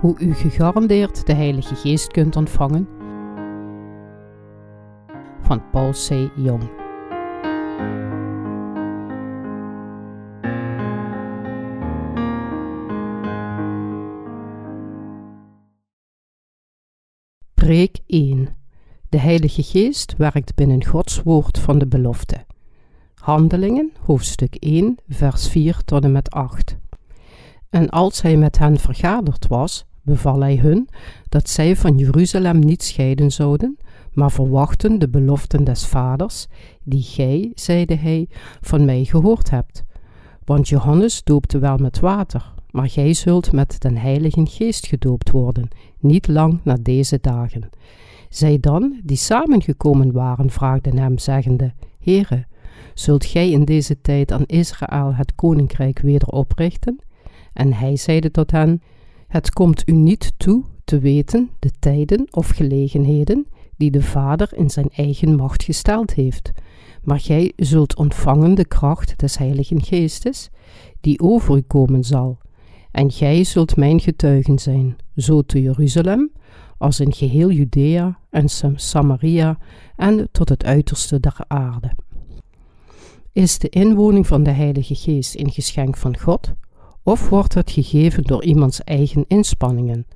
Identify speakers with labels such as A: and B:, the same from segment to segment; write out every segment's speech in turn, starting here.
A: hoe u gegarandeerd de Heilige Geest kunt ontvangen? Van Paul C. Jong. Preek 1. De Heilige Geest werkt binnen Gods woord van de belofte. Handelingen, hoofdstuk 1, vers 4 tot en met 8. En als hij met hen vergaderd was, beval hij hun dat zij van Jeruzalem niet scheiden zouden, maar verwachten de beloften des Vaders, die gij, zeide hij, van mij gehoord hebt. Want Johannes doopte wel met water, maar gij zult met den Heiligen Geest gedoopt worden, niet lang na deze dagen. Zij dan, die samengekomen waren, vraagden hem, zeggende: Heere, zult gij in deze tijd aan Israël het koninkrijk weder oprichten? En hij zeide tot hen: Het komt u niet toe te weten de tijden of gelegenheden die de Vader in zijn eigen macht gesteld heeft, maar gij zult ontvangen de kracht des Heiligen Geestes, die over u komen zal. En gij zult mijn getuigen zijn, zo te Jeruzalem, als in geheel Judea en Samaria en tot het uiterste der aarde. Is de inwoning van de Heilige Geest een geschenk van God, of wordt het gegeven door iemands eigen inspanningen?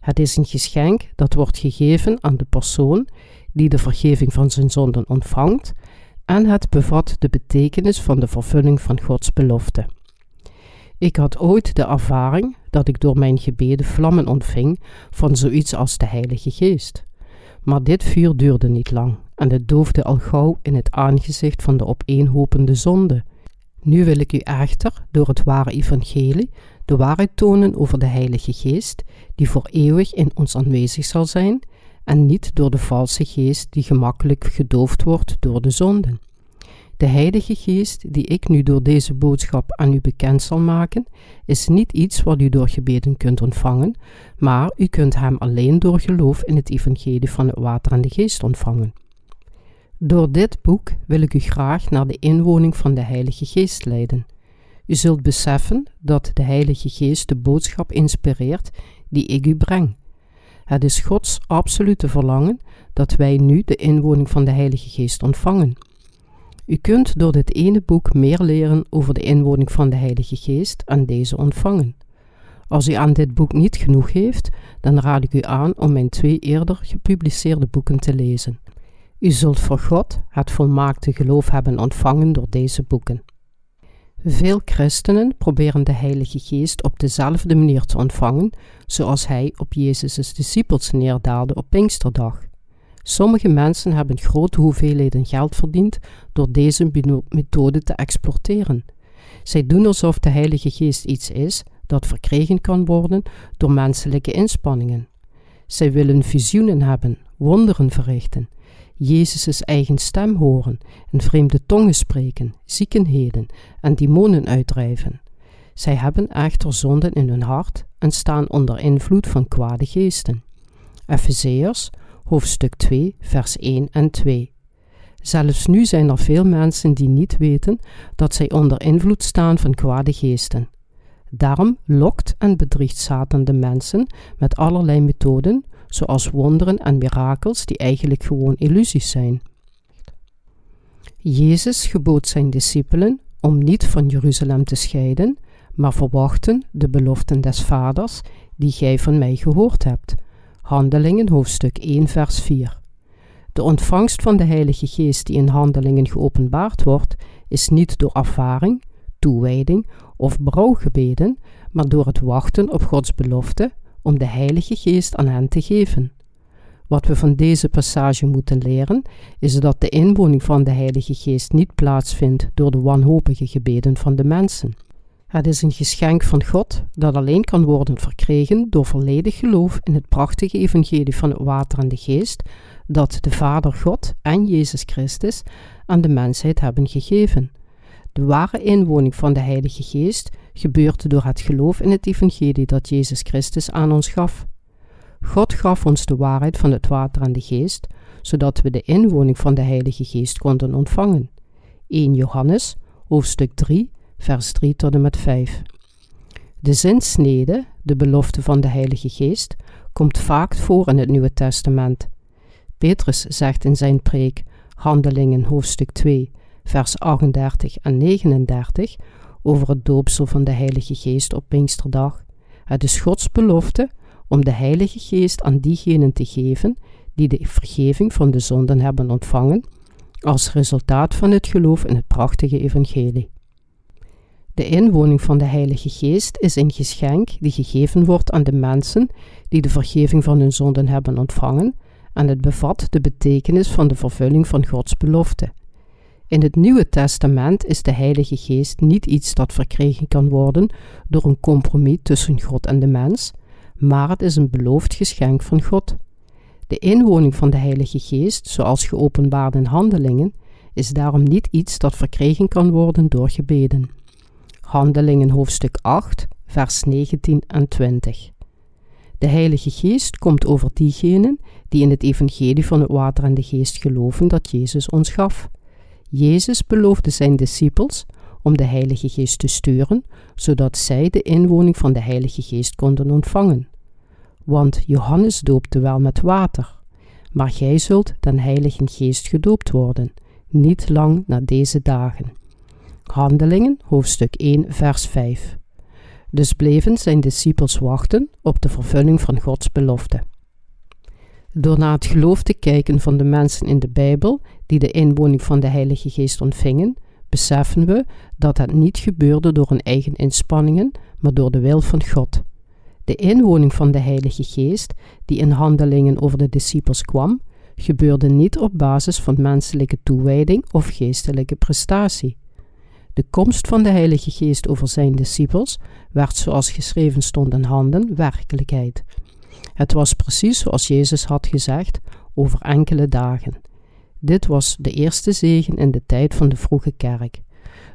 A: Het is een geschenk dat wordt gegeven aan de persoon die de vergeving van zijn zonden ontvangt, en het bevat de betekenis van de vervulling van Gods belofte. Ik had ooit de ervaring dat ik door mijn gebeden vlammen ontving van zoiets als de Heilige Geest. Maar dit vuur duurde niet lang en het doofde al gauw in het aangezicht van de opeenhopende zonde. Nu wil ik u echter door het ware evangelie de waarheid tonen over de Heilige Geest, die voor eeuwig in ons aanwezig zal zijn, en niet door de valse geest die gemakkelijk gedoofd wordt door de zonden. De Heilige Geest, die ik nu door deze boodschap aan u bekend zal maken, is niet iets wat u door gebeden kunt ontvangen, maar u kunt hem alleen door geloof in het evangelie van het water en de geest ontvangen. Door dit boek wil ik u graag naar de inwoning van de Heilige Geest leiden. U zult beseffen dat de Heilige Geest de boodschap inspireert die ik u breng. Het is Gods absolute verlangen dat wij nu de inwoning van de Heilige Geest ontvangen. U kunt door dit ene boek meer leren over de inwoning van de Heilige Geest en deze ontvangen. Als u aan dit boek niet genoeg heeft, dan raad ik u aan om mijn twee eerder gepubliceerde boeken te lezen. U zult voor God het volmaakte geloof hebben ontvangen door deze boeken. Veel christenen proberen de Heilige Geest op dezelfde manier te ontvangen zoals hij op Jezus' discipels neerdaalde op Pinksterdag. Sommige mensen hebben grote hoeveelheden geld verdiend door deze methode te exporteren. Zij doen alsof de Heilige Geest iets is dat verkregen kan worden door menselijke inspanningen. Zij willen visioenen hebben, wonderen verrichten, Jezus' eigen stem horen, in vreemde tongen spreken, ziekenheden en demonen uitdrijven. Zij hebben echter zonden in hun hart en staan onder invloed van kwade geesten. Efezeërs, hoofdstuk 2, vers 1 en 2. Zelfs nu zijn er veel mensen die niet weten dat zij onder invloed staan van kwade geesten. Daarom lokt en bedriegt Satan de mensen met allerlei methoden zoals wonderen en mirakels die eigenlijk gewoon illusies zijn. Jezus gebood zijn discipelen om niet van Jeruzalem te scheiden, maar verwachten de beloften des Vaders die gij van mij gehoord hebt. Handelingen hoofdstuk 1 vers 4. De ontvangst van de Heilige Geest die in Handelingen geopenbaard wordt, is niet door ervaring, toewijding of brouwgebeden, maar door het wachten op Gods belofte om de Heilige Geest aan hen te geven. Wat we van deze passage moeten leren, is dat de inwoning van de Heilige Geest niet plaatsvindt door de wanhopige gebeden van de mensen. Het is een geschenk van God dat alleen kan worden verkregen door volledig geloof in het prachtige evangelie van het water en de geest dat de Vader God en Jezus Christus aan de mensheid hebben gegeven. De ware inwoning van de Heilige Geest gebeurt door het geloof in het evangelie dat Jezus Christus aan ons gaf. God gaf ons de waarheid van het water en de geest, zodat we de inwoning van de Heilige Geest konden ontvangen. 1 Johannes, hoofdstuk 3, vers 3 tot en met 5. De zinsnede, de belofte van de Heilige Geest, komt vaak voor in het Nieuwe Testament. Petrus zegt in zijn preek, Handelingen hoofdstuk 2, vers 38 en 39, over het doopsel van de Heilige Geest op Pinksterdag. Het is Gods belofte om de Heilige Geest aan diegenen te geven die de vergeving van de zonden hebben ontvangen, als resultaat van het geloof in het prachtige evangelie. De inwoning van de Heilige Geest is een geschenk die gegeven wordt aan de mensen die de vergeving van hun zonden hebben ontvangen, en het bevat de betekenis van de vervulling van Gods belofte. In het Nieuwe Testament is de Heilige Geest niet iets dat verkregen kan worden door een compromis tussen God en de mens, maar het is een beloofd geschenk van God. De inwoning van de Heilige Geest, zoals geopenbaard in handelingen, is daarom niet iets dat verkregen kan worden door gebeden. Handelingen hoofdstuk 8, vers 19 en 20. De Heilige Geest komt over diegenen die in het evangelie van het water en de geest geloven dat Jezus ons gaf. Jezus beloofde zijn discipels om de Heilige Geest te sturen, zodat zij de inwoning van de Heilige Geest konden ontvangen. Want Johannes doopte wel met water, maar gij zult den Heilige Geest gedoopt worden, niet lang na deze dagen. Handelingen, hoofdstuk 1, vers 5. Dus bleven zijn discipels wachten op de vervulling van Gods belofte. Door naar het geloof te kijken van de mensen in de Bijbel die de inwoning van de Heilige Geest ontvingen, beseffen we dat het niet gebeurde door hun eigen inspanningen, maar door de wil van God. De inwoning van de Heilige Geest, die in handelingen over de discipels kwam, gebeurde niet op basis van menselijke toewijding of geestelijke prestatie. De komst van de Heilige Geest over zijn discipels werd, zoals geschreven stond in handen, werkelijkheid. Het was precies zoals Jezus had gezegd, over enkele dagen. Dit was de eerste zegen in de tijd van de vroege kerk.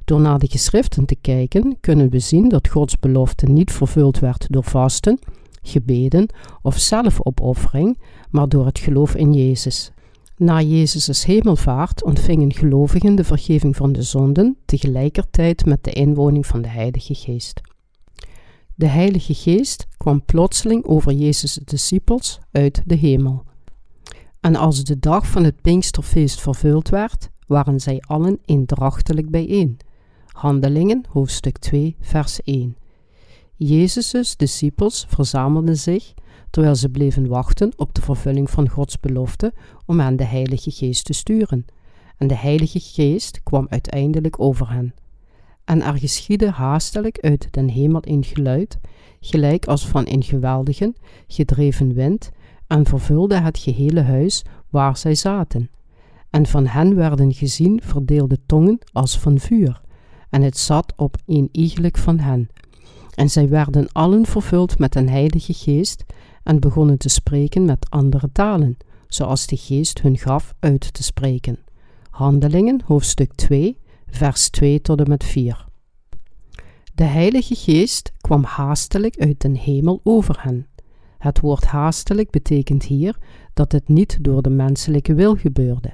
A: Door naar de geschriften te kijken, kunnen we zien dat Gods belofte niet vervuld werd door vasten, gebeden of zelfopoffering, maar door het geloof in Jezus. Na Jezus' hemelvaart ontvingen gelovigen de vergeving van de zonden tegelijkertijd met de inwoning van de Heilige Geest. De Heilige Geest kwam plotseling over Jezus' discipels uit de hemel. En als de dag van het Pinksterfeest vervuld werd, waren zij allen eendrachtelijk bijeen. Handelingen, hoofdstuk 2, vers 1. Jezus' discipels verzamelden zich terwijl ze bleven wachten op de vervulling van Gods belofte om hen de Heilige Geest te sturen. En de Heilige Geest kwam uiteindelijk over hen. En er geschiedde haastelijk uit den hemel een geluid, gelijk als van een geweldige, gedreven wind, en vervulde het gehele huis waar zij zaten. En van hen werden gezien verdeelde tongen als van vuur, en het zat op een iegelijk van hen. En zij werden allen vervuld met een heilige geest, en begonnen te spreken met andere talen, zoals de geest hun gaf uit te spreken. Handelingen, hoofdstuk 2, vers 2 tot en met 4. De Heilige Geest kwam haastelijk uit den hemel over hen. Het woord haastelijk betekent hier dat het niet door de menselijke wil gebeurde.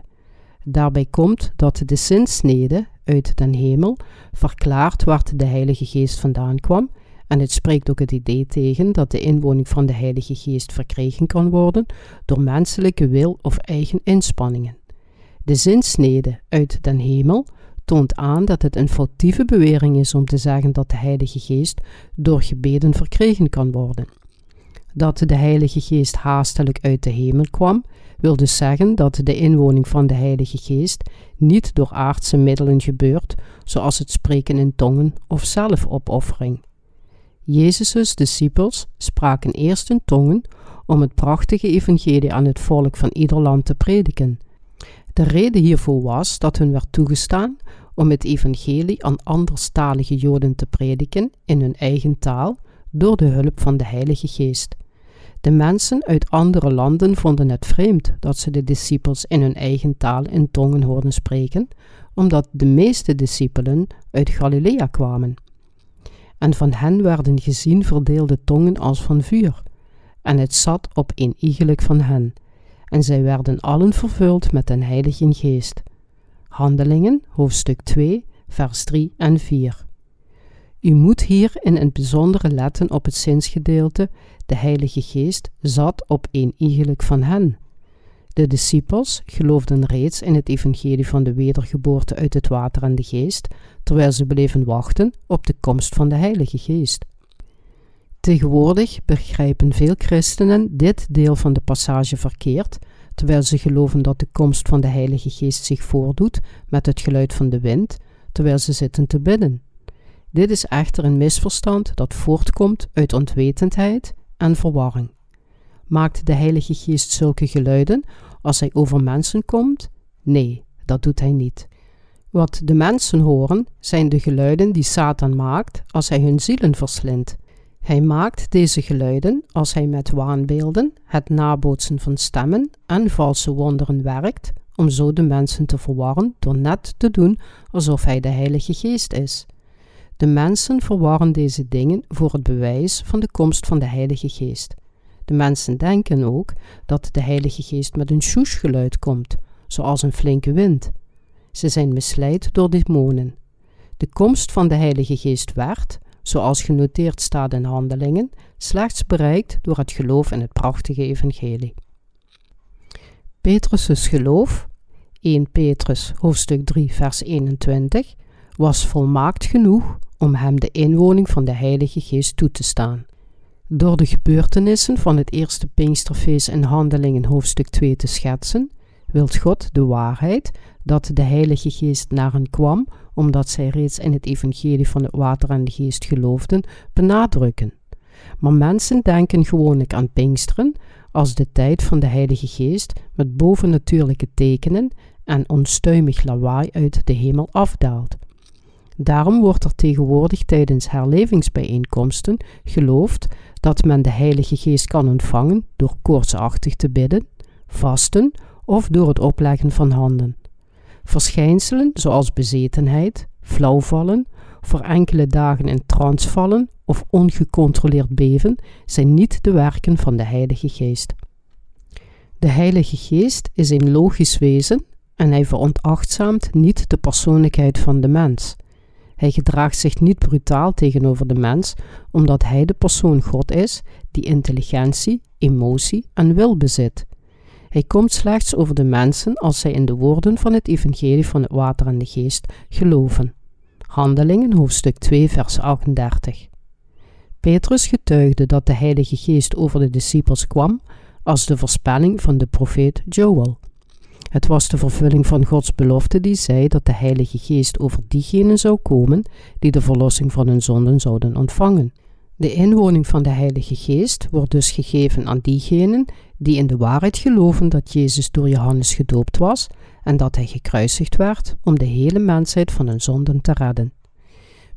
A: Daarbij komt dat de zinsnede uit den hemel verklaart waar de Heilige Geest vandaan kwam en het spreekt ook het idee tegen dat de inwoning van de Heilige Geest verkregen kan worden door menselijke wil of eigen inspanningen. De zinsnede uit den hemel toont aan dat het een foutieve bewering is om te zeggen dat de Heilige Geest door gebeden verkregen kan worden. Dat de Heilige Geest haastelijk uit de hemel kwam, wil dus zeggen dat de inwoning van de Heilige Geest niet door aardse middelen gebeurt, zoals het spreken in tongen of zelfopoffering. Jezus' discipels spraken eerst in tongen om het prachtige evangelie aan het volk van ieder land te prediken. De reden hiervoor was dat hun werd toegestaan om het evangelie aan anderstalige Joden te prediken in hun eigen taal door de hulp van de Heilige Geest. De mensen uit andere landen vonden het vreemd dat ze de discipels in hun eigen taal in tongen hoorden spreken, omdat de meeste discipelen uit Galilea kwamen en van hen werden gezien verdeelde tongen als van vuur. En het zat op een iegelijk van hen. En zij werden allen vervuld met den Heilige Geest. Handelingen, hoofdstuk 2, vers 3 en 4. U moet hier in het bijzondere letten op het zinsgedeelte: de Heilige Geest zat op een iegelijk van hen. De discipels geloofden reeds in het evangelie van de wedergeboorte uit het water en de geest, terwijl ze bleven wachten op de komst van de Heilige Geest. Tegenwoordig begrijpen veel christenen dit deel van de passage verkeerd, terwijl ze geloven dat de komst van de Heilige Geest zich voordoet met het geluid van de wind, terwijl ze zitten te bidden. Dit is echter een misverstand dat voortkomt uit onwetendheid en verwarring. Maakt de Heilige Geest zulke geluiden als hij over mensen komt? Nee, dat doet hij niet. Wat de mensen horen zijn de geluiden die Satan maakt als hij hun zielen verslindt. Hij maakt deze geluiden als hij met waanbeelden, het nabootsen van stemmen en valse wonderen werkt, om zo de mensen te verwarren door net te doen alsof hij de Heilige Geest is. De mensen verwarren deze dingen voor het bewijs van de komst van de Heilige Geest. De mensen denken ook dat de Heilige Geest met een geluid komt, zoals een flinke wind. Ze zijn misleid door demonen. De komst van de Heilige Geest werd, zoals genoteerd staat in handelingen, slechts bereikt door het geloof in het prachtige evangelie. Petrus' geloof, 1 Petrus hoofdstuk 3 vers 21, was volmaakt genoeg om hem de inwoning van de Heilige Geest toe te staan. Door de gebeurtenissen van het eerste Pinksterfeest in Handelingen hoofdstuk 2 te schetsen, wilt God de waarheid dat de Heilige Geest naar hen kwam, omdat zij reeds in het evangelie van het water en de geest geloofden, benadrukken. Maar mensen denken gewoonlijk aan Pinksteren als de tijd van de Heilige Geest met bovennatuurlijke tekenen en onstuimig lawaai uit de hemel afdaalt. Daarom wordt er tegenwoordig tijdens herlevingsbijeenkomsten geloofd dat men de Heilige Geest kan ontvangen door koortsachtig te bidden, vasten of door het opleggen van handen. Verschijnselen zoals bezetenheid, flauwvallen, voor enkele dagen in trance vallen of ongecontroleerd beven zijn niet de werken van de Heilige Geest. De Heilige Geest is een logisch wezen en hij veronachtzaamt niet de persoonlijkheid van de mens. Hij gedraagt zich niet brutaal tegenover de mens, omdat hij de persoon God is die intelligentie, emotie en wil bezit. Hij komt slechts over de mensen als zij in de woorden van het evangelie van het water en de geest geloven. Handelingen hoofdstuk 2 vers 38 Petrus getuigde dat de Heilige Geest over de discipels kwam als de voorspelling van de profeet Joel. Het was de vervulling van Gods belofte die zei dat de Heilige Geest over diegenen zou komen die de verlossing van hun zonden zouden ontvangen. De inwoning van de Heilige Geest wordt dus gegeven aan diegenen die in de waarheid geloven dat Jezus door Johannes gedoopt was en dat hij gekruisigd werd om de hele mensheid van hun zonden te redden.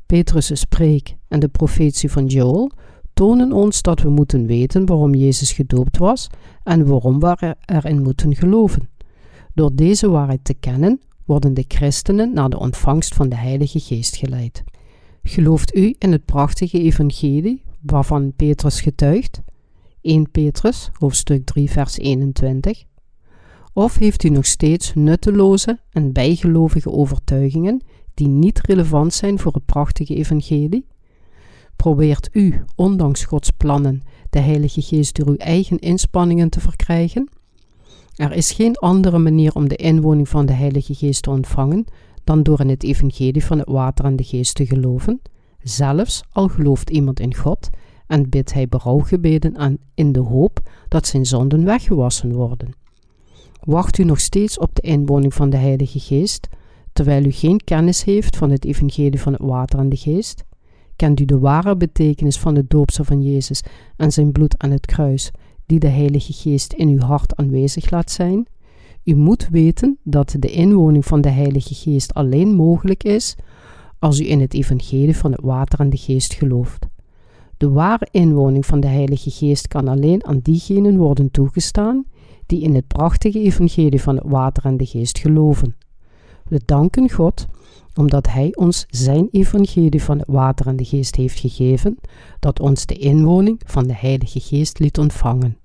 A: Petrus' preek en de profetie van Joel tonen ons dat we moeten weten waarom Jezus gedoopt was en waarom we erin moeten geloven. Door deze waarheid te kennen, worden de christenen naar de ontvangst van de Heilige Geest geleid. Gelooft u in het prachtige evangelie waarvan Petrus getuigt? 1 Petrus, hoofdstuk 3, vers 21. Of heeft u nog steeds nutteloze en bijgelovige overtuigingen die niet relevant zijn voor het prachtige evangelie? Probeert u, ondanks Gods plannen, de Heilige Geest door uw eigen inspanningen te verkrijgen? Er is geen andere manier om de inwoning van de Heilige Geest te ontvangen dan door in het evangelie van het water en de geest te geloven, zelfs al gelooft iemand in God en bidt hij berouwgebeden aan in de hoop dat zijn zonden weggewassen worden. Wacht u nog steeds op de inwoning van de Heilige Geest, terwijl u geen kennis heeft van het evangelie van het water en de geest? Kent u de ware betekenis van het doopsel van Jezus en zijn bloed aan het kruis, die de Heilige Geest in uw hart aanwezig laat zijn? U moet weten dat de inwoning van de Heilige Geest alleen mogelijk is als u in het evangelie van het water en de geest gelooft. De ware inwoning van de Heilige Geest kan alleen aan diegenen worden toegestaan die in het prachtige evangelie van het water en de geest geloven. We danken God omdat Hij ons zijn evangelie van het water en de geest heeft gegeven, dat ons de inwoning van de Heilige Geest liet ontvangen.